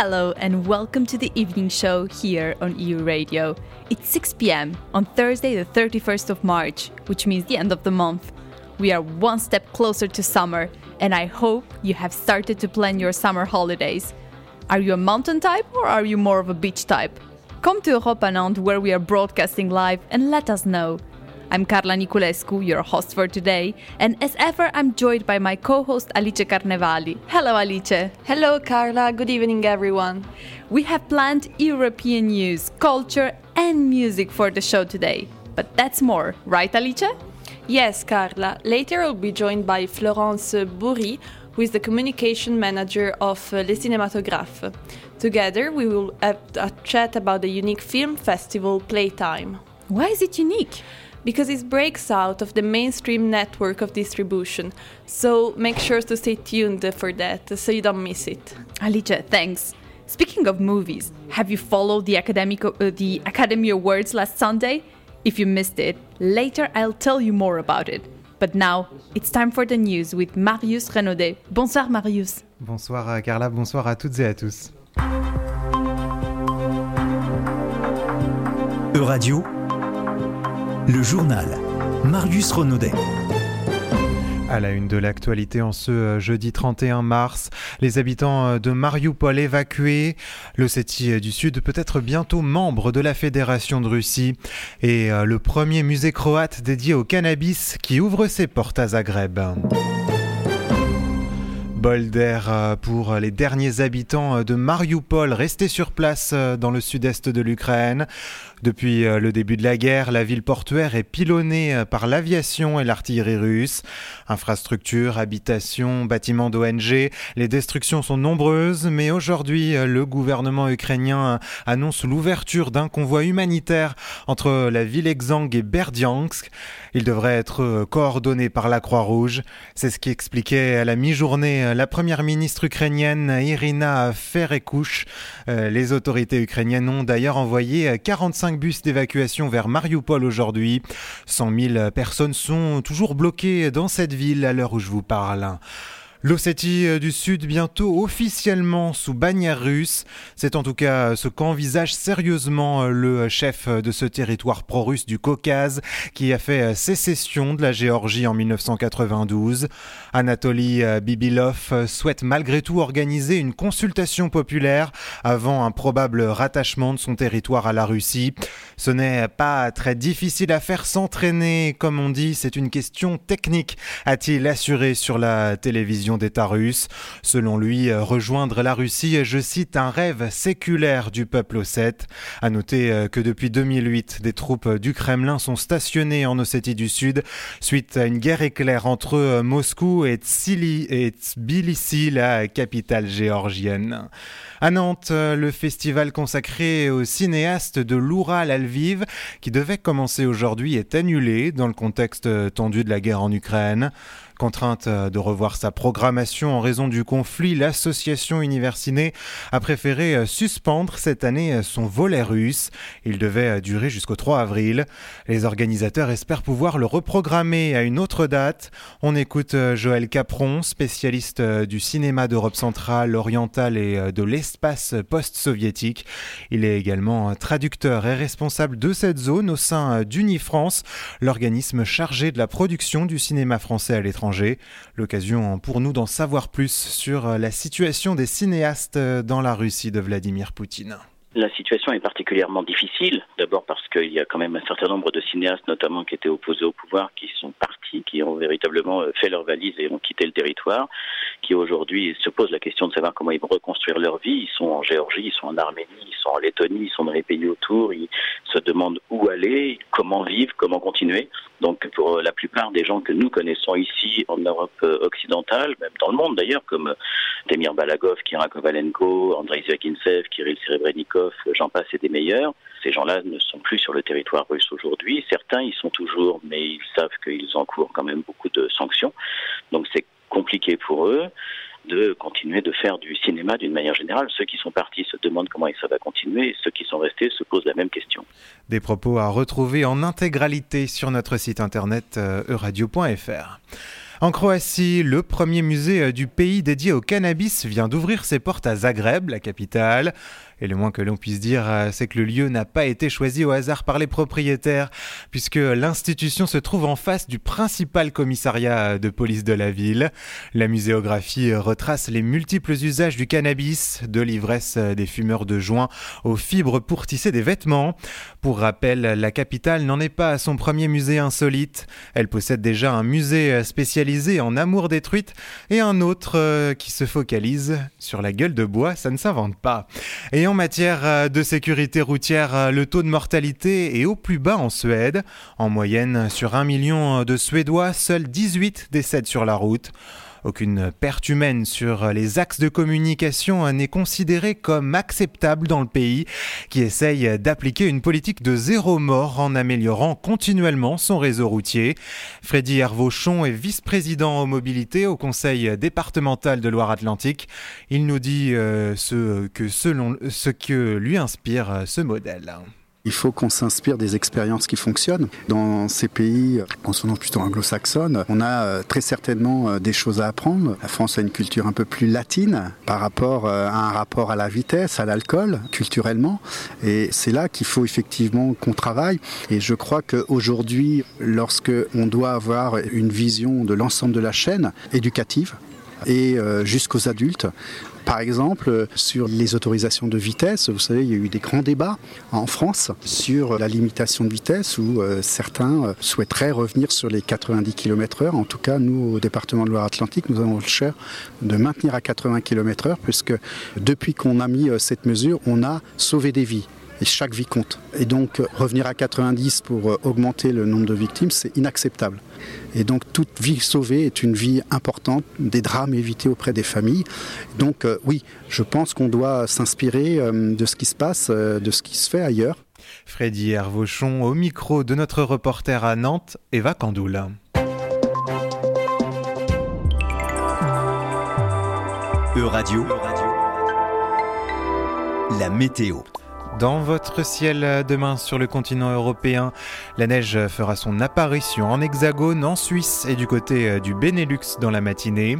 Hello and welcome to the evening show here on EU Radio. It's 6 pm on Thursday, the 31st of March, which means the end of the month. We are one step closer to summer, and I hope you have started to plan your summer holidays. Are you a mountain type or are you more of a beach type? Come to Europa Nantes where we are broadcasting live and let us know. I'm Carla Niculescu, your host for today, and as ever, I'm joined by my co host Alice Carnevali. Hello, Alice. Hello, Carla. Good evening, everyone. We have planned European news, culture, and music for the show today. But that's more, right, Alice? Yes, Carla. Later, I'll be joined by Florence Bourri, who is the communication manager of uh, Les Cinématographes. Together, we will have a chat about the unique film festival Playtime. Why is it unique? Because it breaks out of the mainstream network of distribution. So make sure to stay tuned for that so you don't miss it. Alice, thanks. Speaking of movies, have you followed the academic uh, the Academy Awards last Sunday? If you missed it, later I'll tell you more about it. But now, it's time for the news with Marius Renaudet. Bonsoir Marius. Bonsoir Carla, bonsoir à toutes et à tous. Euradio, le journal. Marius Renaudet. À la une de l'actualité en ce euh, jeudi 31 mars, les habitants euh, de Mariupol évacués, l'Ossétie euh, du Sud peut être bientôt membre de la Fédération de Russie et le premier musée croate dédié au cannabis qui ouvre ses portes à Zagreb. Bol d'air pour les derniers habitants de Mariupol restés sur place dans le sud-est de l'Ukraine. Depuis euh, le début de la guerre, la ville portuaire est pilonnée euh, par l'aviation et l'artillerie russe. Infrastructures, habitations, bâtiments d'ONG, les destructions sont nombreuses, mais aujourd'hui, euh, le gouvernement ukrainien annonce l'ouverture d'un convoi humanitaire entre la ville Exang et Berdiansk. Il devrait être coordonné par la Croix-Rouge. C'est ce qui expliquait à la mi-journée la première ministre ukrainienne Irina Ferekouch. Les autorités ukrainiennes ont d'ailleurs envoyé 45 bus d'évacuation vers Mariupol aujourd'hui. 100 000 personnes sont toujours bloquées dans cette ville à l'heure où je vous parle. L'Ossétie euh, du Sud bientôt officiellement sous bannière russe. C'est en tout cas ce qu'envisage sérieusement euh, le chef de ce territoire pro-russe du Caucase qui a fait euh, sécession de la Géorgie en 1992. Anatoly Bibilov souhaite malgré tout organiser une consultation populaire avant un probable rattachement de son territoire à la Russie. Ce n'est pas très difficile à faire s'entraîner, comme on dit, c'est une question technique, a-t-il assuré sur la télévision d'État russe. Selon lui, rejoindre la Russie est, je cite, un rêve séculaire du peuple ossète. À noter euh, que depuis 2008, des troupes du Kremlin sont stationnées en Ossétie du Sud suite à une guerre éclair entre euh, Moscou et, et Tbilissi, la capitale géorgienne. À Nantes, euh, le festival consacré aux cinéastes de l'Oural à Lviv, qui devait commencer aujourd'hui, est annulé dans le contexte tendu de la guerre en Ukraine. Contrainte euh, de revoir sa programmation en raison du conflit, l'association Universiné a préféré euh, suspendre cette année euh, son volet russe. Il devait durer jusqu'au 3 avril. Les organisateurs espèrent pouvoir le reprogrammer à une autre date. On écoute Joël Capron, spécialiste du cinéma d'Europe centrale, orientale et de l'espace post-soviétique. Il est également traducteur et responsable de cette zone au sein d'Unifrance, l'organisme chargé de la production du cinéma français à l'étranger. L'occasion pour nous d'en savoir plus sur la situation des cinéastes dans la Russie de Vladimir Poutine. La situation est particulièrement difficile, d'abord parce qu'il y a quand même un certain nombre de cinéastes, notamment qui étaient opposés au pouvoir, qui sont partis, qui ont véritablement euh, fait leur valise et ont quitté le territoire, qui aujourd'hui se posent la question de savoir comment ils vont reconstruire leur vie. Ils sont en Géorgie, ils sont en Arménie, ils sont en Lettonie, ils sont dans les pays autour, ils se demandent où aller, comment vivre, comment continuer. Donc pour la plupart des gens que nous connaissons ici en Europe euh, occidentale, même dans le monde d'ailleurs, comme Demir Balagov, Kira Kovalenko, Andrei Zagintsev, Kirill Serebrennikov, j'en passe et des meilleurs, ces gens-là ne sont plus sur le territoire russe aujourd'hui. Certains y sont toujours, mais ils savent qu'ils encourent quand même beaucoup de sanctions. Donc c'est compliqué pour eux de continuer de faire du cinéma d'une manière générale. Ceux qui sont partis se demandent comment ça va continuer et ceux qui sont restés se posent la même question. Des propos à retrouver en intégralité sur notre site internet euh, euradio.fr. En Croatie, le premier musée euh, du pays dédié au cannabis vient d'ouvrir ses portes à Zagreb, la capitale. Et le moins que l'on puisse dire, euh, c'est que le lieu n'a pas été choisi au hasard par les propriétaires, puisque l'institution se trouve en face du principal commissariat de police de la ville. La muséographie retrace les multiples usages du cannabis, de l'ivresse des fumeurs de joint aux fibres pour tisser des vêtements. Pour rappel, la capitale n'en est pas à son premier musée insolite. Elle possède déjà un musée spécialisé en amour détruite et un autre euh, qui se focalise sur la gueule de bois, ça ne s'invente pas. En matière euh, de sécurité routière, euh, le taux de mortalité est au plus bas en Suède. En moyenne, sur un million de Suédois, seuls 18 décèdent sur la route. Aucune perte humaine sur les axes de communication n'est considérée comme acceptable dans le pays, qui essaye d'appliquer une politique de zéro mort en améliorant continuellement son réseau routier. Freddy Hervauchon est vice-président aux mobilités au Conseil départemental de Loire-Atlantique. Il nous dit euh, ce, que ce que lui inspire ce modèle. Il faut qu'on s'inspire des expériences qui fonctionnent. Dans ces pays, consonants plutôt anglo-saxonnes, on a euh, très certainement euh, des choses à apprendre. La France a une culture un peu plus latine par rapport euh, à un rapport à la vitesse, à l'alcool, culturellement. Et c'est là qu'il faut effectivement qu'on travaille. Et je crois qu'aujourd'hui, lorsque on doit avoir une vision de l'ensemble de la chaîne éducative, et jusqu'aux adultes. Par exemple, sur les autorisations de vitesse, vous savez, il y a eu des grands débats en France sur la limitation de vitesse où euh, certains euh, souhaiteraient revenir sur les 90 km/h. En tout cas, nous, au département de Loire-Atlantique, nous avons le cher de maintenir à 80 km/h puisque depuis qu'on a mis euh, cette mesure, on a sauvé des vies et chaque vie compte. Et donc revenir à 90 pour augmenter le nombre de victimes, c'est inacceptable. Et donc toute vie sauvée est une vie importante, des drames évités auprès des familles. Donc euh, oui, je pense qu'on doit s'inspirer euh, de ce qui se passe, euh, de ce qui se fait ailleurs. Freddy Hervauchon au micro de notre reporter à Nantes, Eva Candoul. E-Radio, la météo. Dans votre ciel demain sur le continent européen, la neige fera son apparition en hexagone, en Suisse et du côté euh, du Benelux dans la matinée.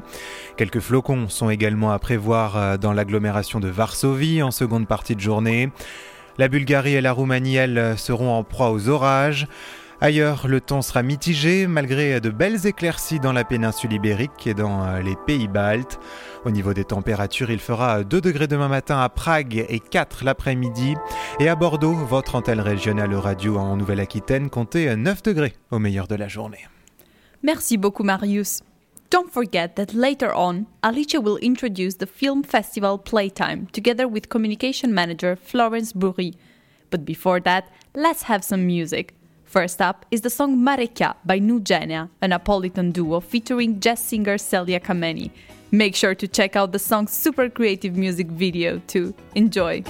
Quelques flocons sont également à prévoir euh, dans l'agglomération de Varsovie en seconde partie de journée. La Bulgarie et la Roumanie, elles, seront en proie aux orages. Ailleurs, le temps sera mitigé malgré de belles éclaircies dans la péninsule ibérique et dans euh, les pays baltes. Au niveau des températures, il fera 2 degrés demain matin à Prague et 4 l'après-midi. Et à Bordeaux, votre antenne régionale radio en Nouvelle-Aquitaine comptait 9 degrés au meilleur de la journée. Merci beaucoup Marius. Don't forget that later on, Alicia will introduce the film festival Playtime together with communication manager Florence Bourri. But before that, let's have some music. First up is the song Marekia by Nugenia, a Napolitan duo featuring jazz singer Celia Kameni. Make sure to check out the song's super creative music video too. Enjoy!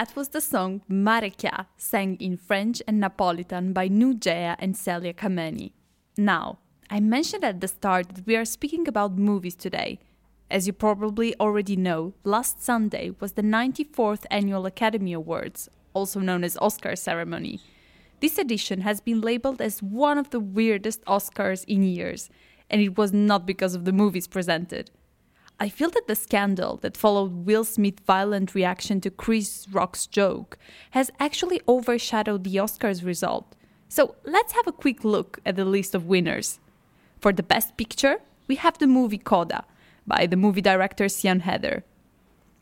That was the song Marekia, sang in French and Napolitan by Nugea and Celia Kameni. Now, I mentioned at the start that we are speaking about movies today. As you probably already know, last Sunday was the 94th Annual Academy Awards, also known as Oscar ceremony. This edition has been labeled as one of the weirdest Oscars in years, and it was not because of the movies presented. I feel that the scandal that followed Will Smith's violent reaction to Chris Rock's joke has actually overshadowed the Oscars result. So let's have a quick look at the list of winners. For the Best Picture, we have the movie Coda by the movie director Sian Heather.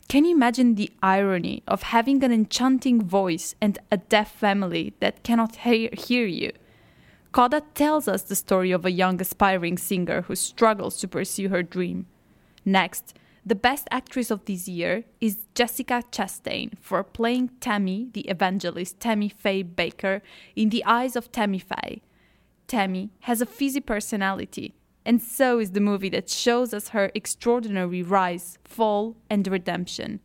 Can you imagine the irony of having an enchanting voice and a deaf family that cannot hear, you? Coda tells us the story of a young aspiring singer who struggles to pursue her dream. Next, the best actress of this year is Jessica Chastain for playing Tammy, the evangelist Tammy Faye Baker, in the eyes of Tammy Faye. Tammy has a fizzy personality, and so is the movie that shows us her extraordinary rise, fall, and redemption.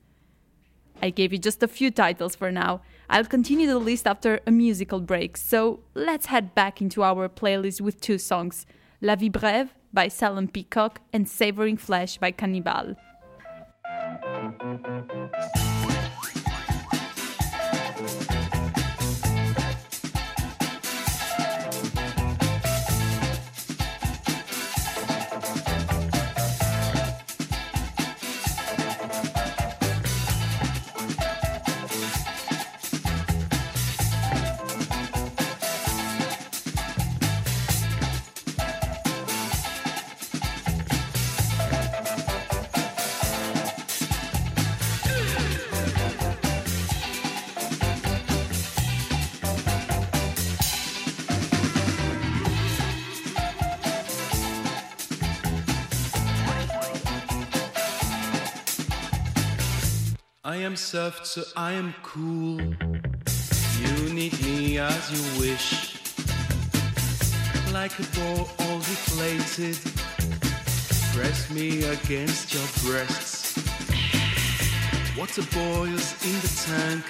I gave you just a few titles for now. I'll continue the list after a musical break, so let's head back into our playlist with two songs La Vie Brève by Salem Peacock and Savoring Flesh by Cannibal. I am soft, so I am cool. You need me as you wish. Like a ball all deflated. Press me against your breasts. Water boils in the tank.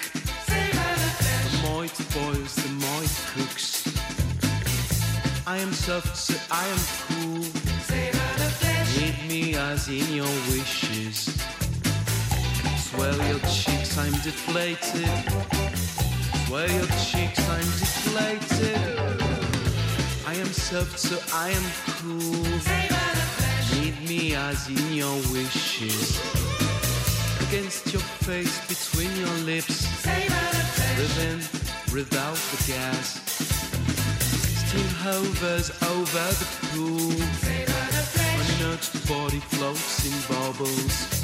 The more it boils, the more it cooks. I am soft, so I am cool. Need me as in your wishes. Swell your cheeks, I'm deflated. Swell your cheeks, I'm deflated. I am soft, so I am cool. Need me as in your wishes. Against your face, between your lips. Living without the gas. Steam hovers over the pool. Unnudged body floats in bubbles.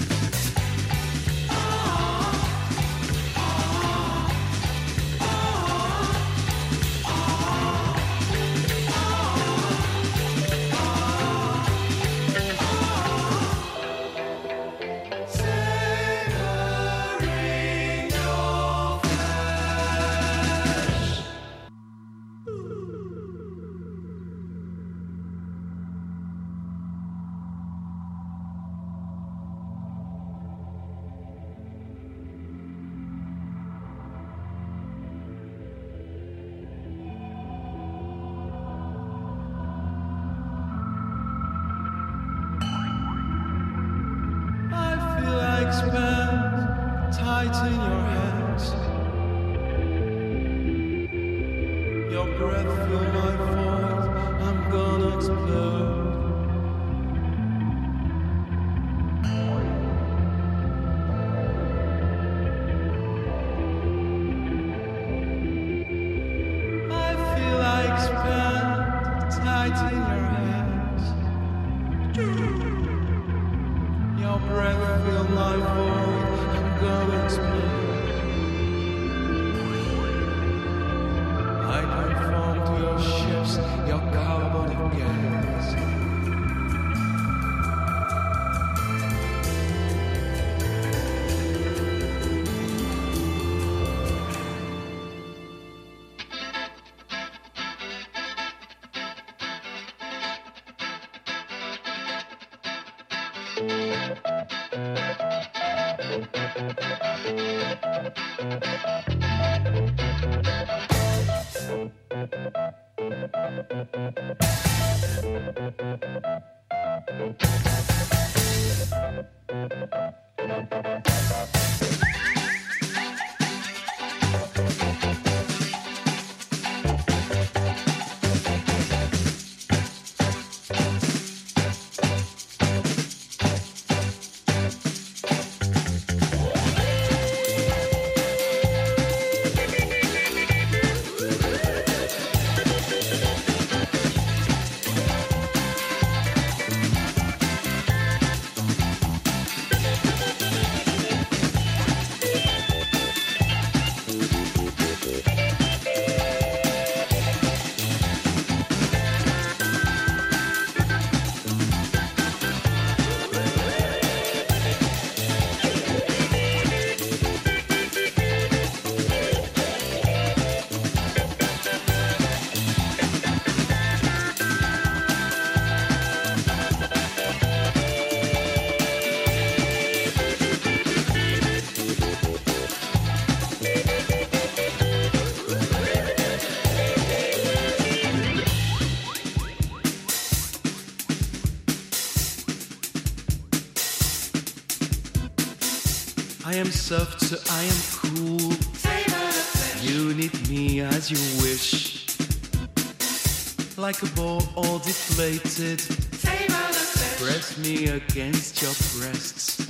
Press me against your breasts.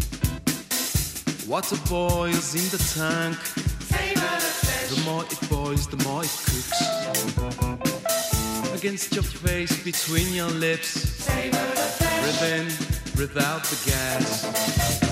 Water boils in the tank. The more it boils, the more it cooks. Against your face, between your lips. Breathe in, the gas.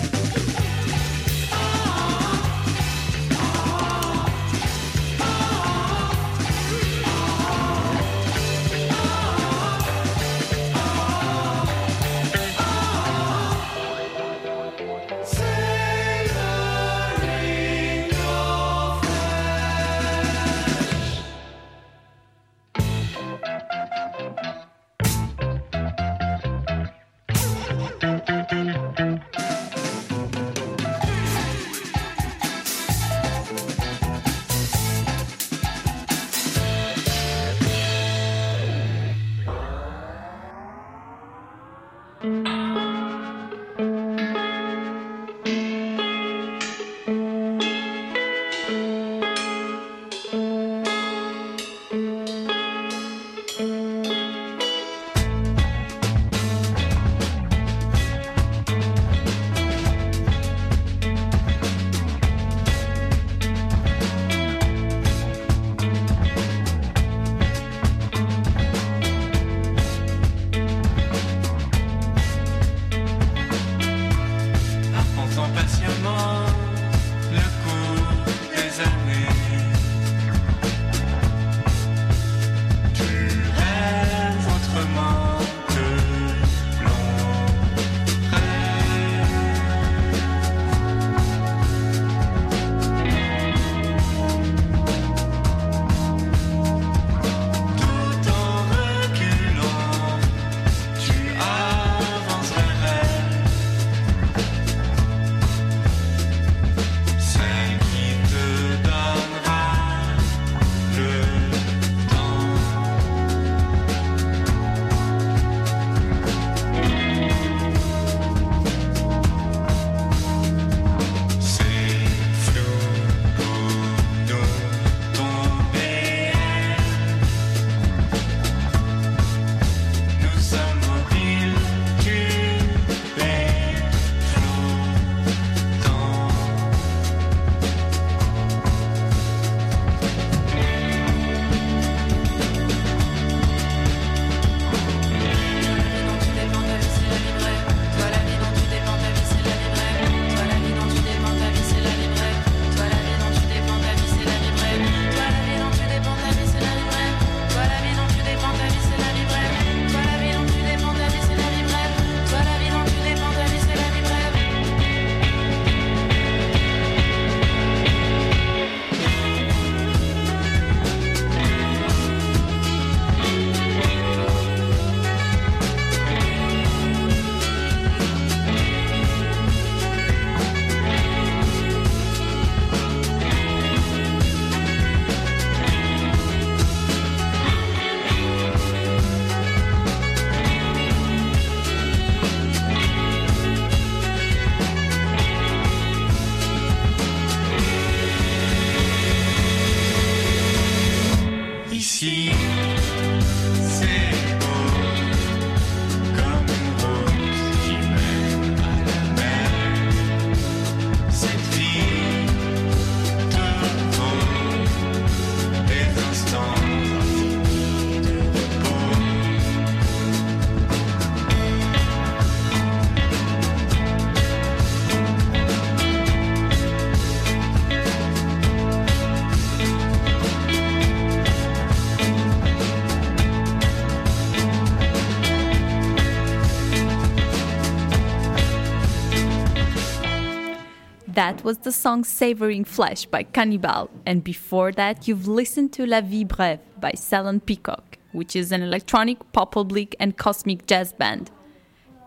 That was the song Savoring Flesh by Cannibal, and before that, you've listened to La Vie Brève by Salon Peacock, which is an electronic, pop oblique, and cosmic jazz band.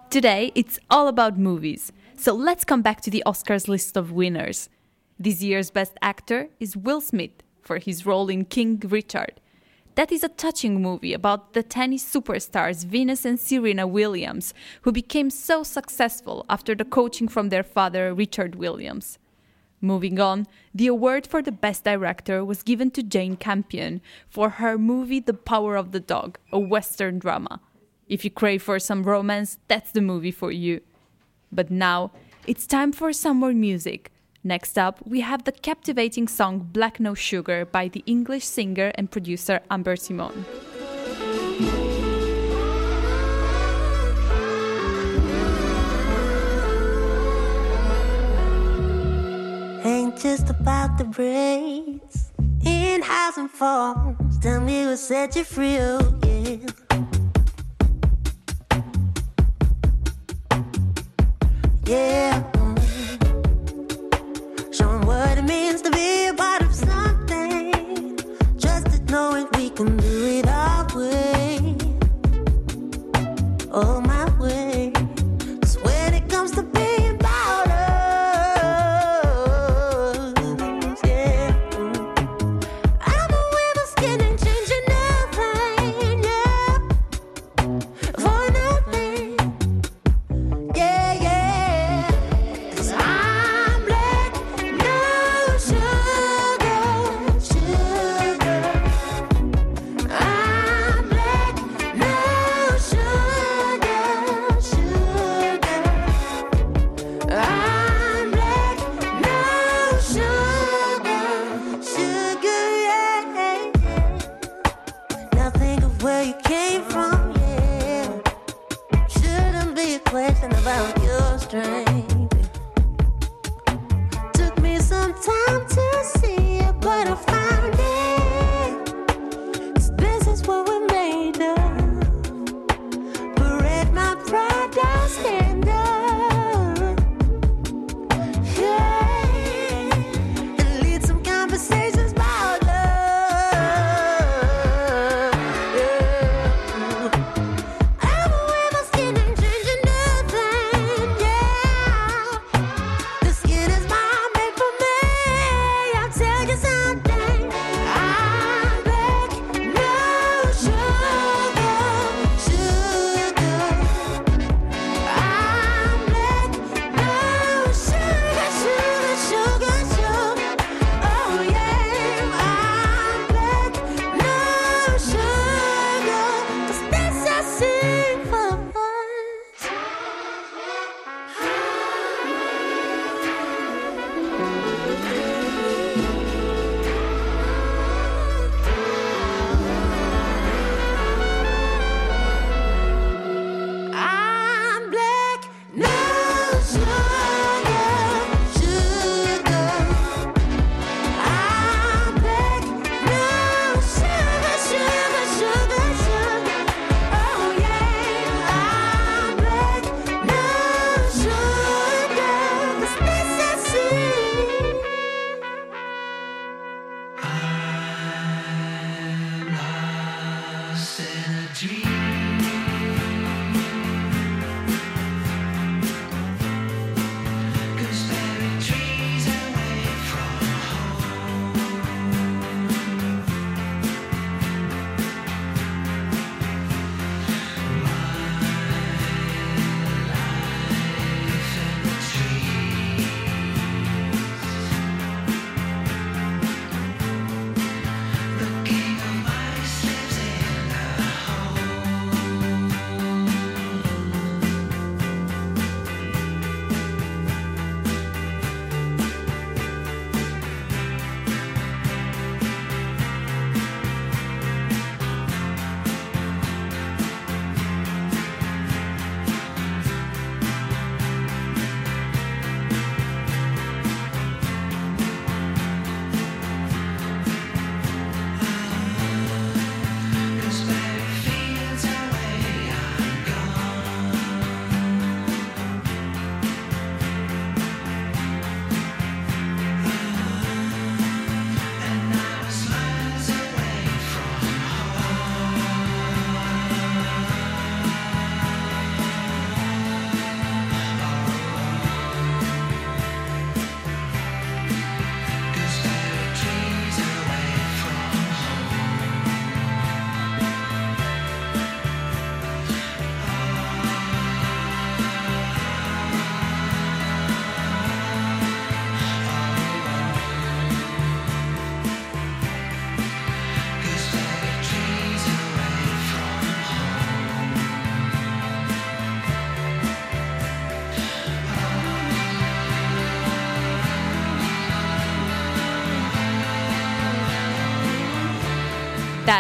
Today, it's all about movies, so let's come back to the Oscars list of winners. This year's Best Actor is Will Smith for his role in King Richard. That is a touching movie about the tennis superstars Venus and Serena Williams, who became so successful after the coaching from their father, Richard Williams. Moving on, the award for the Best Director was given to Jane Campion for her movie The Power of the Dog, a Western drama. If you crave for some romance, that's the movie for you. But now, it's time for some more music. Next up, we have the captivating song Black No Sugar by the English singer and producer Amber Simone. Ain't just about the braids in highs and falls. Tell me what set you free, oh yeah. Yeah. To be a part of something. Just to knowing we can do it our way. Oh, my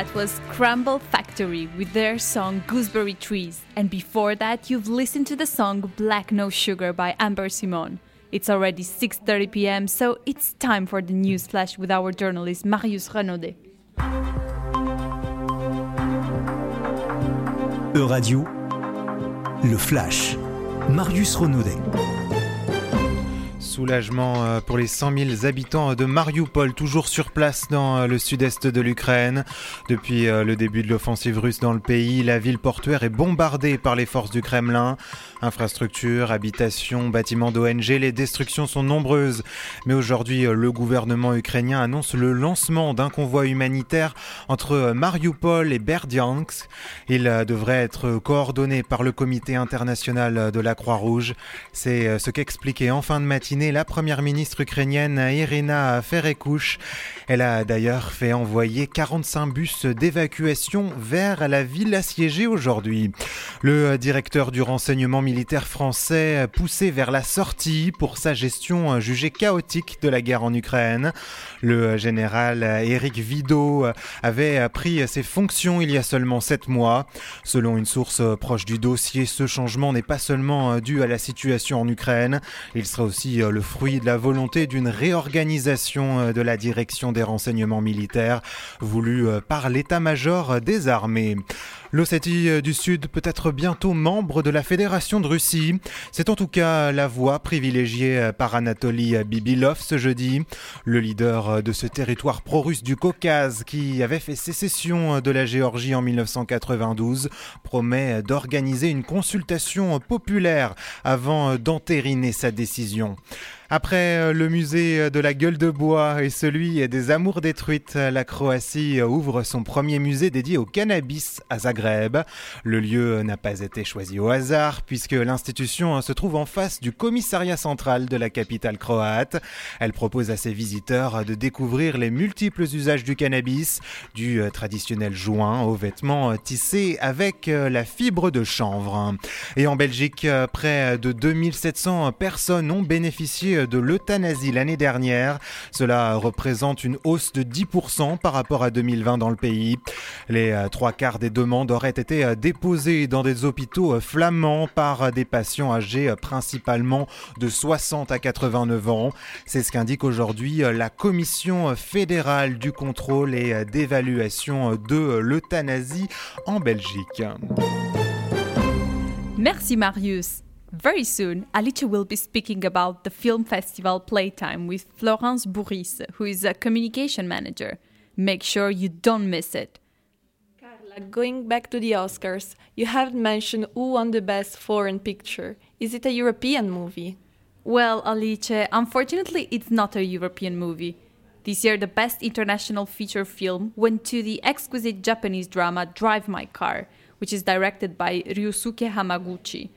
That was Crumble Factory with their song Gooseberry Trees. And before that, you've listened to the song Black No Sugar by Amber Simon. It's already 6:30 p.m., so it's time for the news flash with our journalist Marius Renaudet. Euradio, le flash. Marius Renaudet. Soulagement euh, pour les 100 000 habitants de Mariupol, toujours sur place dans euh, le sud-est de l'Ukraine. Depuis euh, le début de l'offensive russe dans le pays, la ville portuaire est bombardée par les forces du Kremlin. Infrastructures, habitations, bâtiments d'ONG, les destructions sont nombreuses. Mais aujourd'hui, le gouvernement ukrainien annonce le lancement d'un convoi humanitaire entre Mariupol et Berdyansk. Il devrait être coordonné par le comité international de la Croix-Rouge. C'est ce qu'expliquait en fin de matinée la première ministre ukrainienne Irina Ferekouch. Elle a d'ailleurs fait envoyer 45 bus d'évacuation vers la ville assiégée aujourd'hui. Le directeur du renseignement français poussé vers la sortie pour sa gestion jugée chaotique de la guerre en Ukraine. Le général Éric Vidot avait pris ses fonctions il y a seulement sept mois. Selon une source proche du dossier, ce changement n'est pas seulement dû à la situation en Ukraine, il sera aussi le fruit de la volonté d'une réorganisation de la direction des renseignements militaires voulue par l'état-major des armées. L'Ossétie du Sud peut être bientôt membre de la Fédération de Russie. C'est en tout cas la voie privilégiée par Anatoly Bibilov ce jeudi. Le leader de ce territoire pro-russe du Caucase qui avait fait sécession de la Géorgie en 1992 promet d'organiser une consultation populaire avant d'entériner sa décision. Après le musée de la gueule de bois et celui des amours détruites, la Croatie ouvre son premier musée dédié au cannabis à Zagreb. Le lieu n'a pas été choisi au hasard puisque l'institution se trouve en face du commissariat central de la capitale croate. Elle propose à ses visiteurs de découvrir les multiples usages du cannabis, du traditionnel joint aux vêtements tissés avec la fibre de chanvre. Et en Belgique, près de 2700 personnes ont bénéficié de l'euthanasie l'année dernière. Cela représente une hausse de 10% par rapport à 2020 dans le pays. Les trois quarts des demandes auraient été déposées dans des hôpitaux flamands par des patients âgés principalement de 60 à 89 ans. C'est ce qu'indique aujourd'hui la Commission fédérale du contrôle et d'évaluation de l'euthanasie en Belgique. Merci Marius. Very soon, Alice will be speaking about the film festival Playtime with Florence Bourris, who is a communication manager. Make sure you don't miss it. Carla, going back to the Oscars, you haven't mentioned who won the best foreign picture. Is it a European movie? Well, Alice, unfortunately, it's not a European movie. This year, the best international feature film went to the exquisite Japanese drama Drive My Car, which is directed by Ryusuke Hamaguchi.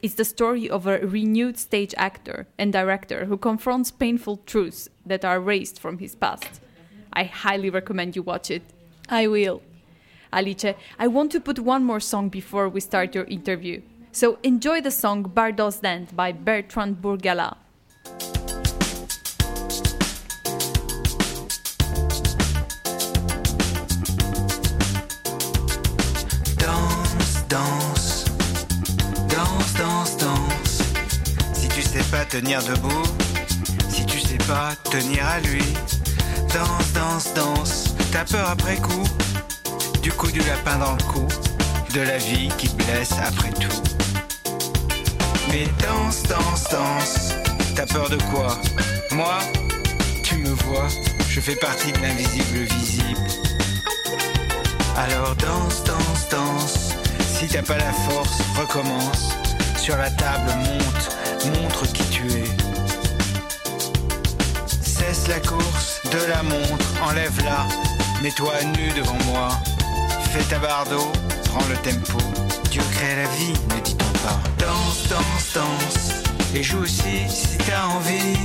It's the story of a renewed stage actor and director who confronts painful truths that are erased from his past. I highly recommend you watch it. I will. Alice, I want to put one more song before we start your interview. So enjoy the song Bardos Dent by Bertrand Bourgala. Tenir debout, si tu sais pas tenir à lui, danse, danse, danse. T'as peur après coup, du coup du lapin dans le cou, de la vie qui blesse après tout. Mais danse, danse, danse. T'as peur de quoi? Moi, tu me vois, je fais partie de l'invisible visible. Alors danse, danse, danse. Si t'as pas la force, recommence. Sur la table, monte, montre qui tu es. Cesse la course de la montre, enlève-la. Mets-toi nu devant moi. Fais ta d'eau, prends le tempo. Dieu crée la vie, ne dit-on pas. Danse, danse, danse. Et joue aussi si t'as envie.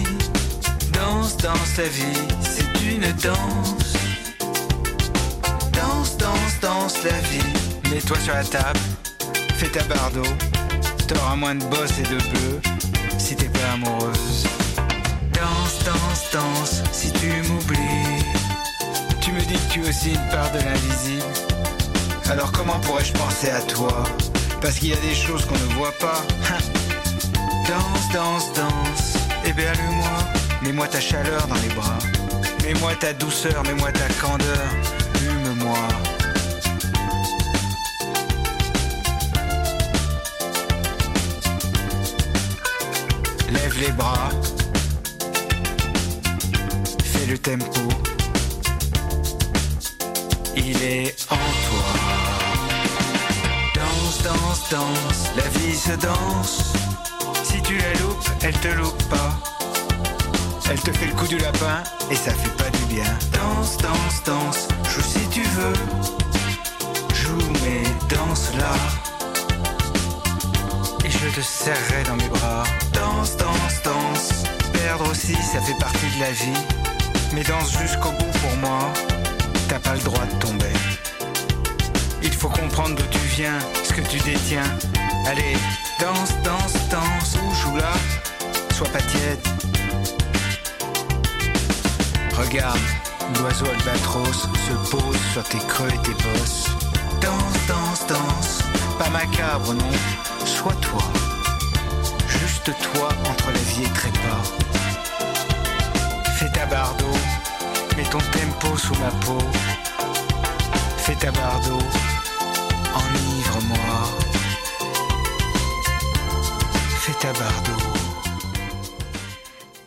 Danse, danse la vie, c'est une danse. Danse, danse, danse la vie. Mets-toi sur la table, fais ta d'eau. T'auras moins de boss et de bleu amoureuse. Danse, danse, danse, si tu m'oublies. Tu me dis que tu aussi une part de l'invisible. Alors comment pourrais-je penser à toi? Parce qu'il y a des choses qu'on ne voit pas. Danse, danse, danse. Éberle-moi. Mets-moi ta chaleur dans les bras. Mets-moi ta douceur, mets-moi ta candeur. Hume-moi. Les bras. Fais le tempo. Il est en toi. Danse, danse, danse. La vie se danse. Si tu la loupes, elle te loupe pas. Elle te fait le coup du lapin et ça fait pas du bien. Danse, danse, danse. Joue si tu veux. Joue mais danse là. Je te serrerai dans mes bras. Danse, danse, danse. Perdre aussi, ça fait partie de la vie. Mais danse jusqu'au bout pour moi. T'as pas le droit de tomber. Il faut comprendre d'où tu viens, ce que tu détiens. Allez, danse, danse, danse. Ou joue là? Sois pas tiède. Regarde, l'oiseau albatros se pose sur tes creux et tes bosses. Danse, danse, danse. Pas macabre, non. Sois toi. Juste toi entre la vie et trépas. Fais ta bardo. Mets ton tempo sous ma peau. Fais ta bardo. Enivre-moi. Fais ta bardo.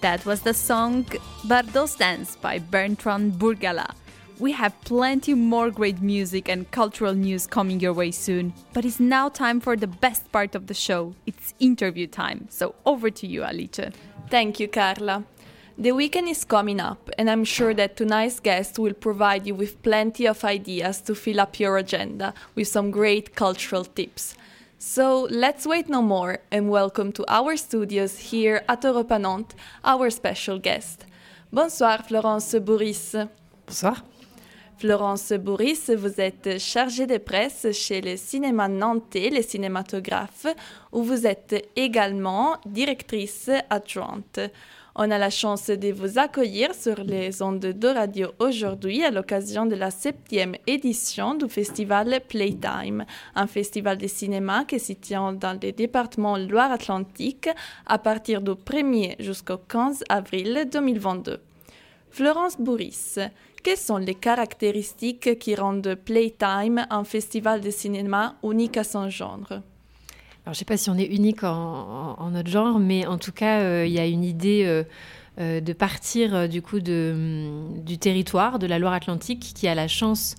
That was the song Bardos Dance by Bertrand Burgala. We have plenty more great music and cultural news coming your way soon, but it's now time for the best part of the show. It's interview time. So over to you, Alice. Thank you, Carla. The weekend is coming up, and I'm sure that tonight's guest will provide you with plenty of ideas to fill up your agenda with some great cultural tips. So let's wait no more and welcome to our studios here at Europa Nantes our special guest. Bonsoir Florence Bourris. Bonsoir. Florence Bourris, vous êtes chargée de presse chez le cinéma nantais, les cinématographes, où vous êtes également directrice adjointe. On a la chance de vous accueillir sur les ondes de radio aujourd'hui à l'occasion de la septième édition du festival Playtime, un festival de cinéma qui se tient dans le département Loire-Atlantique à partir du 1er jusqu'au 15 avril 2022. Florence Bourris, quelles sont les caractéristiques qui rendent Playtime un festival de cinéma unique à son genre? Alors, je ne sais pas si on est unique en, notre genre, mais en tout cas, euh, il y a une idée euh, euh, de partir du coup hum, du territoire de la Loire-Atlantique qui a la chance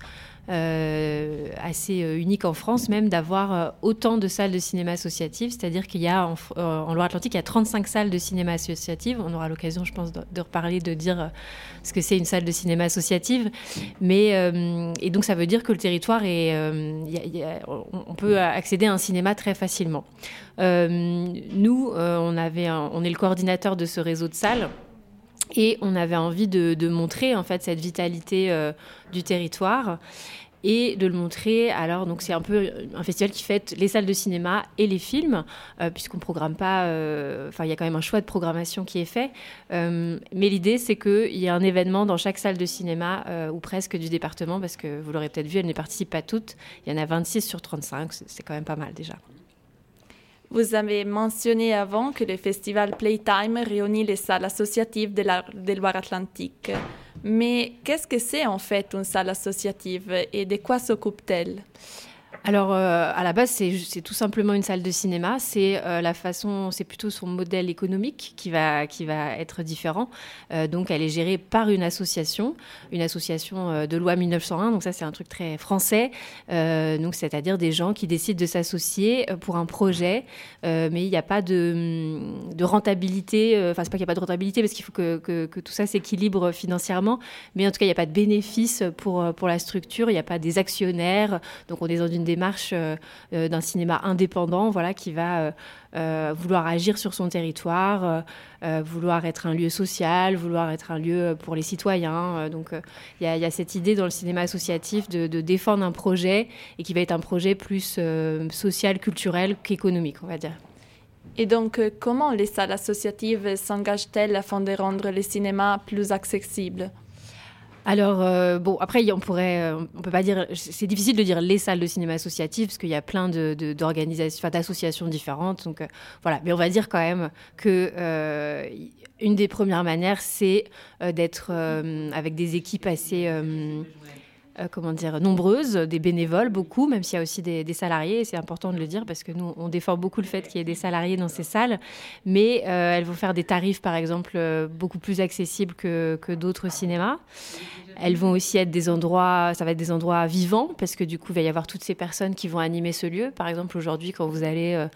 assez euh, unique en France même d'avoir euh, autant de salles de cinéma associatives, c'est-à-dire qu'il y a en, euh, Loire-Atlantique il y a 35 salles de cinéma associatives. On aura l'occasion, je pense, de, reparler, de dire euh, ce que c'est une salle de cinéma associative. Mais euh, et donc ça veut dire que le territoire est, euh, on peut accéder à un cinéma très facilement. Euh, nous, euh, on avait, on est le coordinateur de ce réseau de salles. Et on avait envie de, montrer en fait cette vitalité euh, du territoire et de le montrer. Alors donc c'est un peu un festival qui fête les salles de cinéma et les films euh, puisqu'on programme pas. euh, Enfin il y a quand même un choix de programmation qui est fait. Euh, mais l'idée c'est qu'il y a un événement dans chaque salle de cinéma ou presque du département parce que vous l'aurez peut-être vu, elles ne participent pas toutes. Il y en a 26 sur 35, c'est c'est quand même pas mal déjà. Vous avez mentionné avant que le festival Playtime réunit les salles associatives de la de Loire-Atlantique. Mais qu'est-ce que c'est en fait une salle associative et de quoi s'occupe-t-elle? Alors, euh, à la base, c'est tout simplement une salle de cinéma. C'est euh, la façon, c'est plutôt son modèle économique qui va, qui va être différent. Euh, donc, elle est gérée par une association, une association de loi 1901. Donc, ça, c'est un truc très français. Donc, c'est-à-dire des gens qui décident de s'associer pour un projet, mais il n'y a pas de, de rentabilité. Enfin, c'est pas qu'il n'y a pas de rentabilité parce qu'il faut que, que, tout ça s'équilibre financièrement, mais en tout cas, il n'y a pas de bénéfice pour, pour la structure. Il n'y a pas des actionnaires. Donc, on est dans une démarche euh, euh, d'un cinéma indépendant, voilà, qui va euh, vouloir agir sur son territoire, vouloir être un lieu social, vouloir être un lieu pour les citoyens. Donc, il y, a- cette idée dans le cinéma associatif de, de défendre un projet et qui va être un projet plus social, culturel qu'économique, on va dire. Et donc, comment les salles associatives s'engagent-elles afin de rendre le cinéma plus accessible Alors, euh, bon, après, on pourrait, euh, on peut pas dire, c'est difficile de dire les salles de cinéma associatives parce qu'il y a plein de, d'associations différentes. Donc, euh, voilà. Mais on va dire quand même que une des premières manières, c'est d'être avec des équipes assez. Euh, comment dire, nombreuses, des bénévoles, beaucoup, même s'il y a aussi des, salariés, c'est important de le dire parce que nous, on défend beaucoup le fait qu'il y ait des salariés dans ces salles, mais euh, elles vont faire des tarifs, par exemple, euh, beaucoup plus accessibles que, que d'autres cinémas. Elles vont aussi être des endroits, ça va être des endroits vivants, parce que du coup, il va y avoir toutes ces personnes qui vont animer ce lieu. Par exemple, aujourd'hui, quand vous allez...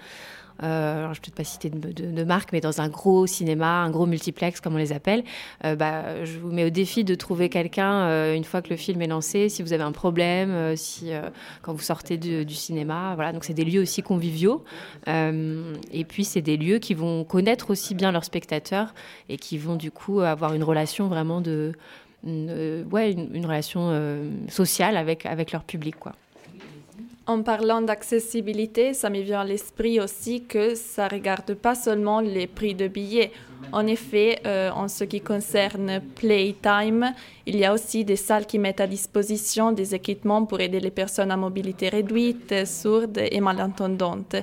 euh, je ne vais peut-être pas citer de, de- marque, mais dans un gros cinéma, un gros multiplex, comme on les appelle, euh, bah, je vous mets au défi de trouver quelqu'un euh, une fois que le film est lancé, si vous avez un problème, si quand vous sortez du, cinéma, voilà. Donc c'est des lieux aussi conviviaux, et puis c'est des lieux qui vont connaître aussi bien leurs spectateurs et qui vont du coup avoir une relation vraiment de, ouais, une, relation sociale avec avec leur public, quoi. En parlant d'accessibilité, ça me vient à l'esprit aussi que ça ne regarde pas seulement les prix de billets. En effet, euh, en ce qui concerne Playtime, il y a aussi des salles qui mettent à disposition des équipements pour aider les personnes à mobilité réduite, sourdes et malentendantes.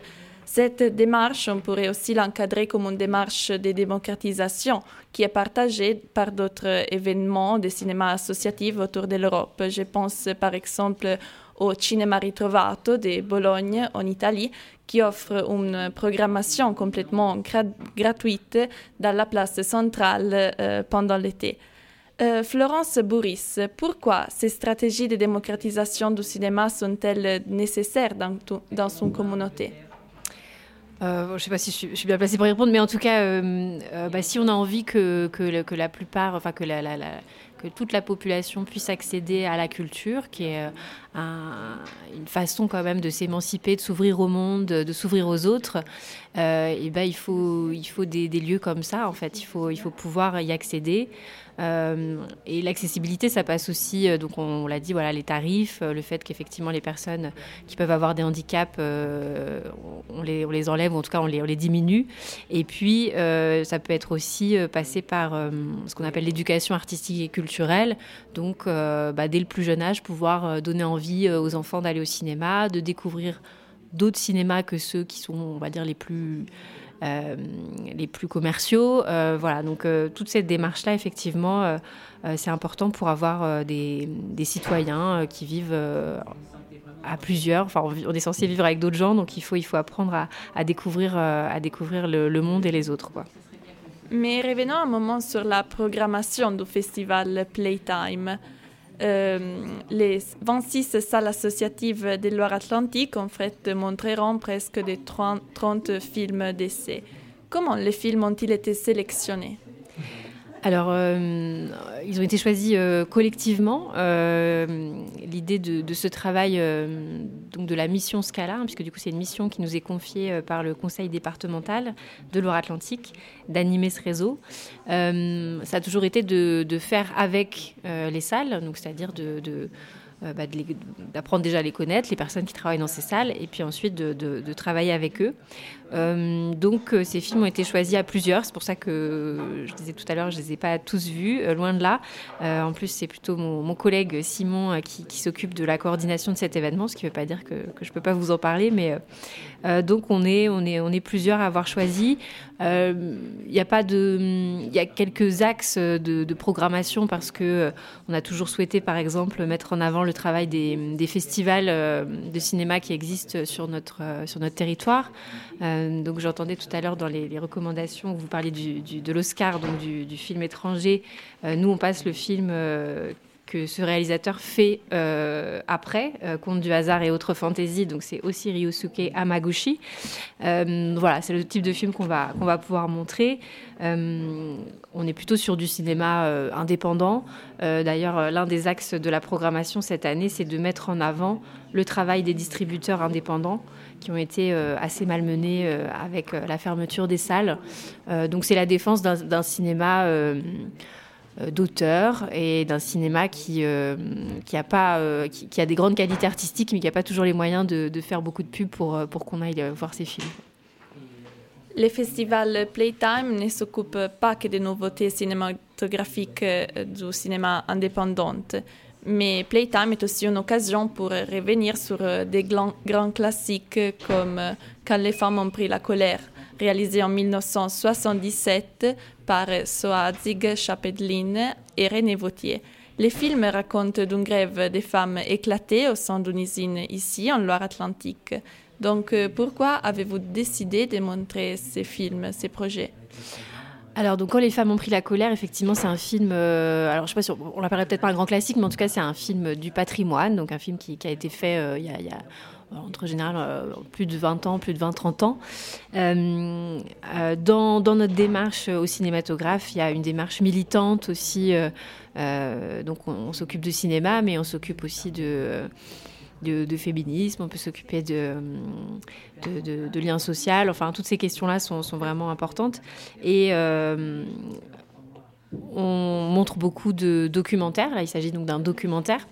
Cette démarche, on pourrait aussi l'encadrer comme une démarche de démocratisation qui est partagée par d'autres événements de cinéma associatifs autour de l'Europe. Je pense par exemple au Cinema Ritrovato de Bologne en Italie qui offre une programmation complètement gra- gratuite dans la place centrale euh, pendant l'été. Euh, Florence Bourris, pourquoi ces stratégies de démocratisation du cinéma sont-elles nécessaires dans, son communauté? Euh, je ne sais pas si je suis, bien placée pour y répondre, mais en tout cas, euh, euh, bah, si on a envie que, que, la plupart, enfin que, la, que toute la population puisse accéder à la culture, qui est un- une façon quand même de s'émanciper, de s'ouvrir au monde, de, s'ouvrir aux autres, euh, et ben il faut, il faut des, lieux comme ça, en fait. Il faut, il faut pouvoir y accéder. Euh, et l'accessibilité, ça passe aussi, euh, donc on, l'a dit, voilà, les tarifs, le fait qu'effectivement les personnes qui peuvent avoir des handicaps, on, les, on les enlève, ou en tout cas on les, on les diminue. Et puis, ça peut être aussi passé par ce qu'on appelle l'éducation artistique et culturelle. Donc, bah, dès le plus jeune âge, pouvoir donner envie euh, aux enfants d'aller au cinéma, de découvrir d'autres cinémas que ceux qui sont, on va dire, les plus euh, les plus commerciaux. Euh, voilà, donc toute cette démarche-là, effectivement, c'est important pour avoir des, citoyens qui vivent à plusieurs. Enfin, on, est censé vivre avec d'autres gens, donc il faut, il faut apprendre à, découvrir, à découvrir le, monde et les autres. Mais revenons un moment sur la programmation du festival Playtime. Euh, les 26 salles associatives de Loire-Atlantique en fait montreront presque des 30, 30 films d'essai. Comment les films ont-ils été sélectionnés? Alors, euh, ils ont été choisis euh, collectivement. Euh, L'idée de, ce travail, donc de la mission Scala, hein, puisque du coup c'est une mission qui nous est confiée par le Conseil départemental de Loire-Atlantique, d'animer ce réseau. Ça a toujours été de, faire avec les salles, c'est-à-dire de, bah, de les- d'apprendre déjà à les connaître, les personnes qui travaillent dans ces salles, et puis ensuite de, travailler avec eux. Euh, donc euh, ces films ont été choisis à plusieurs, c'est pour ça que euh, je disais tout à l'heure, je les ai pas tous vus, euh, loin de là. Euh, en plus, c'est plutôt mon, collègue Simon euh, qui, s'occupe de la coordination de cet événement, ce qui ne veut pas dire que, que je peux pas vous en parler, mais euh, euh, donc on est, on est, on est plusieurs à avoir choisi. Euh, Il y a pas de, il y a quelques axes de, programmation parce que euh, on a toujours souhaité, par exemple, mettre en avant le travail des, festivals euh, de cinéma qui existent sur notre, euh, sur notre territoire. Euh, donc j'entendais tout à l'heure dans les, les recommandations vous parliez de l'Oscar, donc du, film étranger. Euh, nous, on passe le film euh, que ce réalisateur fait euh, après, euh, du hasard et autres fantaisies. Donc c'est aussi Ryosuke Hamaguchi. Euh, voilà, c'est le type de film qu'on va, qu'on va pouvoir montrer. Euh, on est plutôt sur du cinéma indépendant. D'ailleurs, l'un des axes de la programmation cette année, c'est de mettre en avant le travail des distributeurs indépendants qui ont été assez malmenés avec la fermeture des salles. Donc c'est la défense d'un cinéma d'auteur et d'un cinéma qui, euh, qui, a pas, euh, qui, qui a des grandes qualités artistiques mais qui n'a pas toujours les moyens de, de faire beaucoup de pubs pour, euh, pour qu'on aille euh, voir ces films. Les festivals Playtime ne s'occupent pas que des nouveautés cinématographiques euh, du cinéma indépendant, mais Playtime est aussi une occasion pour revenir sur euh, des grands classiques comme euh, Quand les femmes ont pris la colère, réalisé en 1977 par Soazig Chapedlin et René Vautier. Les films racontent d'une grève des femmes éclatée au sein d'une usine ici, en Loire-Atlantique. Donc, euh, pourquoi avez-vous décidé de montrer ces films, ces projets? Alors, donc, quand les femmes ont pris la colère, effectivement, c'est un film. euh, alors, je sais pas si on, on l'appellerait peut-être pas un grand classique, mais en tout cas, c'est un film du patrimoine, donc un film qui, a été fait euh, il y a entre général euh, plus de 20 ans, plus de 20-30 ans. Euh, euh, dans, notre démarche au cinématographe, il y a une démarche militante aussi. euh, euh, donc on, s'occupe de cinéma, mais on s'occupe aussi de, féminisme, on peut s'occuper de, de, de, de lien social. Enfin, toutes ces questions-là sont, vraiment importantes. Et euh, on montre beaucoup de documentaires. Là, il s'agit donc d'un documentaire.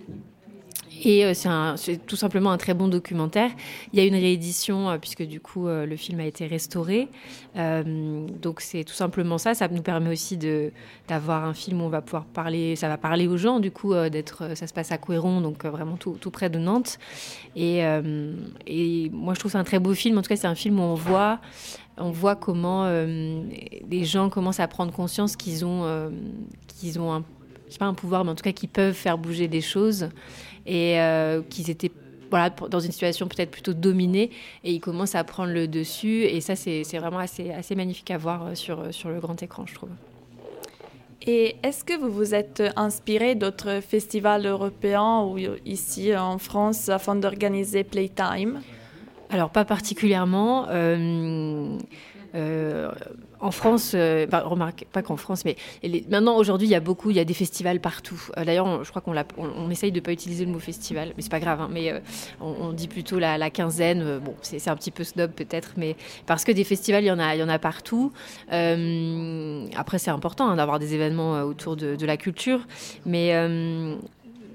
Et euh, c'est tout simplement un très bon documentaire. Il y a une réédition, euh, puisque du coup, euh, le film a été restauré. Donc, c'est tout simplement ça. Ça nous permet aussi d'avoir un film où on va pouvoir parler, ça va parler aux gens, du coup, d'être, ça se passe à Couéron, donc vraiment tout, près de Nantes. Et, moi, je trouve c'est un très beau film. En tout cas, c'est un film où on voit, on voit comment euh, les gens commencent à prendre conscience qu'ils ont, qu'ils ont un, je sais pas un pouvoir, mais en tout cas qu'ils peuvent faire bouger des choses et euh, qu'ils étaient voilà, dans une situation peut-être plutôt dominée et ils commencent à prendre le dessus et ça c'est vraiment assez, assez magnifique à voir euh, sur, sur le grand écran je trouve. Et est-ce que vous vous êtes inspiré d'autres festivals européens ou ici en France afin d'organiser Playtime? Alors pas particulièrement. euh, euh, en France, euh, remarque pas qu'en France, mais maintenant aujourd'hui il y a beaucoup, il y a des festivals partout. Euh, D'ailleurs, je crois qu'on essaye de pas utiliser le mot festival, mais c'est pas grave. hein, mais euh, on, dit plutôt la, quinzaine. euh, bon, c'est un petit peu snob peut-être, mais parce que des festivals il y en a, partout. Après c'est important hein, d'avoir des événements autour de, la culture, mais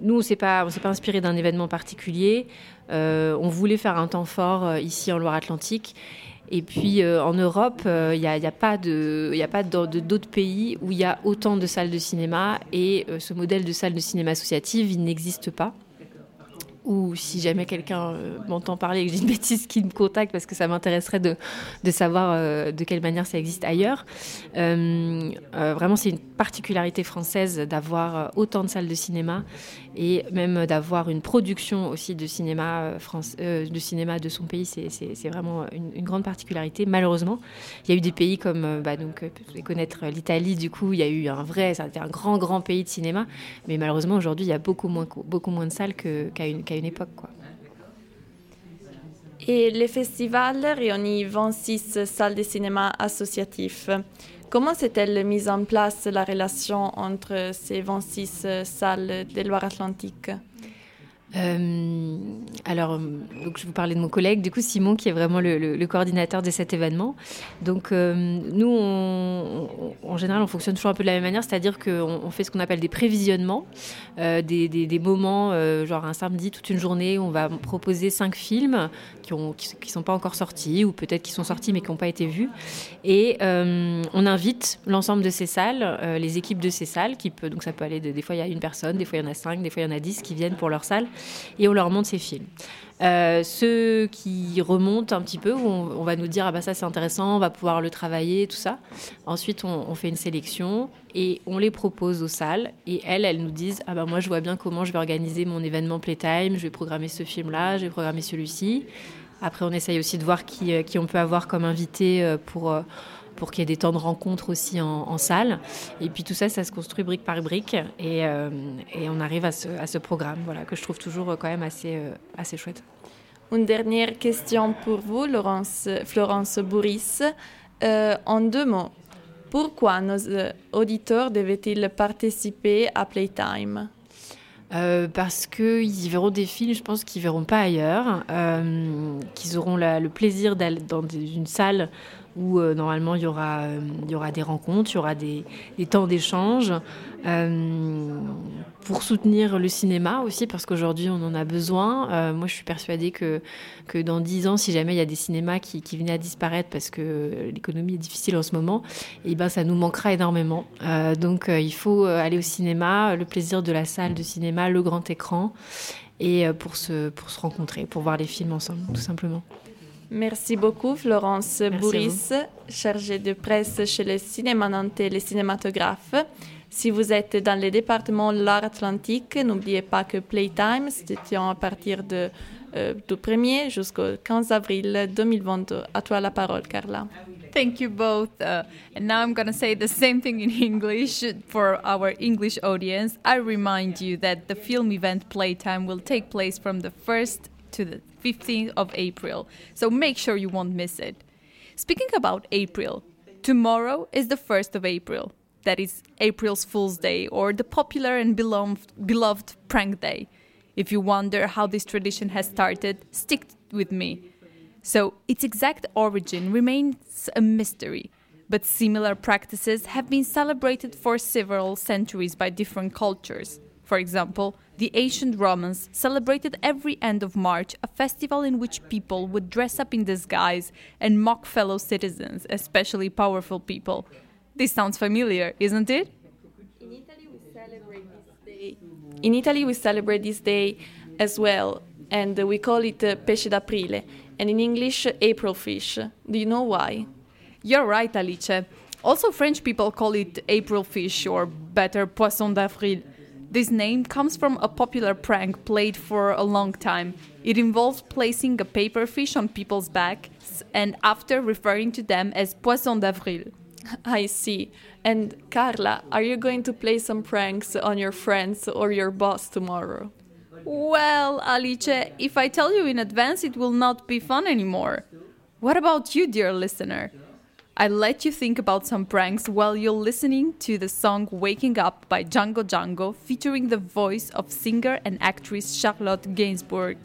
nous, on on s'est pas inspiré d'un événement particulier. On voulait faire un temps fort ici en Loire-Atlantique. Et puis euh, en Europe, il n'y a, a pas d'autres pays où il y a autant de salles de cinéma. Et euh, ce modèle de salle de cinéma associative, il n'existe pas. Ou si jamais quelqu'un euh, m'entend parler et que j'ai une bêtise, qui me contacte parce que ça m'intéresserait de, savoir euh, de quelle manière ça existe ailleurs. Euh, vraiment, c'est une particularité française d'avoir autant de salles de cinéma et même d'avoir une production aussi de cinéma, de, son pays. C'est- vraiment une, grande particularité. Malheureusement, il y a eu des pays comme, bah, donc, connaître l'Italie, du coup, il y a eu un vrai, été un grand, grand pays de cinéma. Mais malheureusement, aujourd'hui, il y a beaucoup moins, beaucoup moins de salles qu'à une, une époque. Et les festivals réunissent 26 salles de cinéma associatifs. Comment s'est-elle mise en place la relation entre ces 26 salles de Loire-Atlantique? Euh, alors, donc je vous parlais de mon collègue, du coup Simon, qui est vraiment le, coordinateur de cet événement. Donc, euh, nous, en général, on fonctionne toujours un peu de la même manière, c'est-à-dire qu'on on fait ce qu'on appelle des prévisionnements, euh, des, moments, genre un samedi, toute une journée, où on va proposer cinq films qui ne sont pas encore sortis, ou peut-être qui sont sortis mais qui n'ont pas été vus. Et on invite l'ensemble de ces salles, les équipes de ces salles, qui peut, donc ça peut aller de, des fois il y a une personne, des fois il y en a cinq, des fois il y en a dix qui viennent pour leur salle, et on leur montre ces films. Euh, ceux qui remontent un petit peu, on, va nous dire ah bah ça c'est intéressant, on va pouvoir le travailler, tout ça. Ensuite on, on fait une sélection et on les propose aux salles et elles elles nous disent ah bah moi je vois bien comment je vais organiser mon événement Playtime, je vais programmer ce film là, je vais programmer celui-ci. Après on essaye aussi de voir qui, euh, qui on peut avoir comme invité euh, pour pour qu'il y ait des temps de rencontre aussi en, en salle. Et puis tout ça, ça se construit brique par brique et, euh, et on arrive à ce, à ce programme voilà, que je trouve toujours euh, quand même assez, euh, assez chouette. Une dernière question pour vous, Laurence, Florence Bourris. Euh, en deux mots, pourquoi nos auditeurs devaient-ils participer à Playtime? Euh, parce qu'ils verront des films, je pense qu'ils verront pas ailleurs, euh, qu'ils auront la- le plaisir d'aller dans des- une salle où euh, normalement il y, aura, euh, il y aura des rencontres, il y aura des, temps d'échange euh, pour soutenir le cinéma aussi, parce qu'aujourd'hui on en a besoin. Moi je suis persuadée que, que dans dix ans, si jamais il y a des cinémas qui, qui venaient à disparaître parce que l'économie est difficile en ce moment, et ben, ça nous manquera énormément. Donc il faut aller au cinéma, le plaisir de la salle de cinéma, le grand écran, et pour se rencontrer, pour voir les films ensemble, tout simplement. Merci beaucoup, Florence Merci Bourris, chargée de presse chez le cinéma nantais Les Cinématographes. Si vous êtes dans le département Loire-Atlantique, n'oubliez pas que Playtime se tient à partir de, euh, du 1er jusqu'au 15 avril 2022. À toi la parole, Carla. Thank you both. Uh, and now I'm going to say the same thing in English for our English audience. I remind you that the film event Playtime will take place from the 1st to the 15th of April, so make sure you won't miss it. Speaking about April, tomorrow is the 1st of April. That is April's Fool's Day, or the popular and beloved, beloved prank day. If you wonder how this tradition has started, stick with me. So, its exact origin remains a mystery, but similar practices have been celebrated for several centuries by different cultures. For example, the ancient Romans celebrated every end of March a festival in which people would dress up in disguise and mock fellow citizens, especially powerful people. This sounds familiar, isn't it? In Italy, we celebrate this day In Italy, we celebrate this day as well, and we call it uh, Pesce d'Aprile, and in English, April fish. Do you know why? You're right, Alice. Also, French people call it April fish, or better, Poisson d'avril. This name comes from a popular prank played for a long time. It involves placing a paper fish on people's backs and after referring to them as Poisson d'avril. I see. And Carla, are you going to play some pranks on your friends or your boss tomorrow? Well, Alice, if I tell you in advance, it will not be fun anymore. What about you, dear listener? I let you think about some pranks while you're listening to the song Waking Up by Django Django, featuring the voice of singer and actress Charlotte Gainsbourg.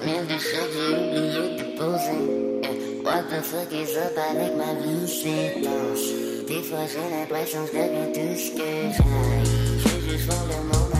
50 000 de chèques, j'ai oublié de poser. Eh, What the fuck is up avec ma vie, c'est tense. Des fois j'ai l'impression que je deviens tout ce que j'aille. Je juste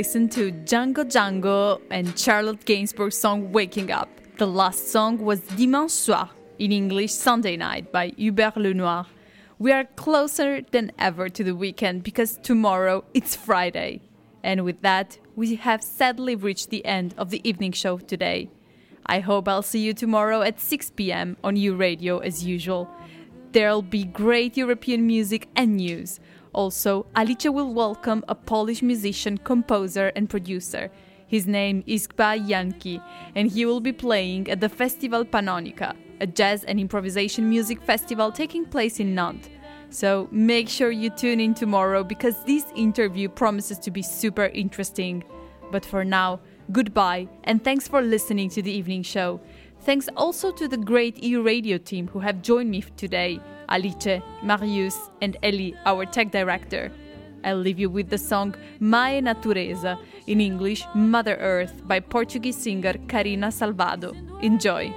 Listened to Django Django and Charlotte Gainsbourg's song Waking Up. The last song was Dimanche Soir, in English Sunday Night by Hubert Lenoir. We are closer than ever to the weekend because tomorrow it's Friday. And with that, we have sadly reached the end of the evening show today. I hope I'll see you tomorrow at 6 pm on U Radio as usual. There'll be great European music and news. Also, Alice will welcome a Polish musician, composer, and producer. His name is Kba Janki, and he will be playing at the Festival Panonica, a jazz and improvisation music festival taking place in Nantes. So make sure you tune in tomorrow because this interview promises to be super interesting. But for now, goodbye and thanks for listening to the evening show. Thanks also to the great EU radio team who have joined me today Alice, Marius, and Ellie, our tech director. I'll leave you with the song Mae Natureza, in English Mother Earth, by Portuguese singer Karina Salvado. Enjoy!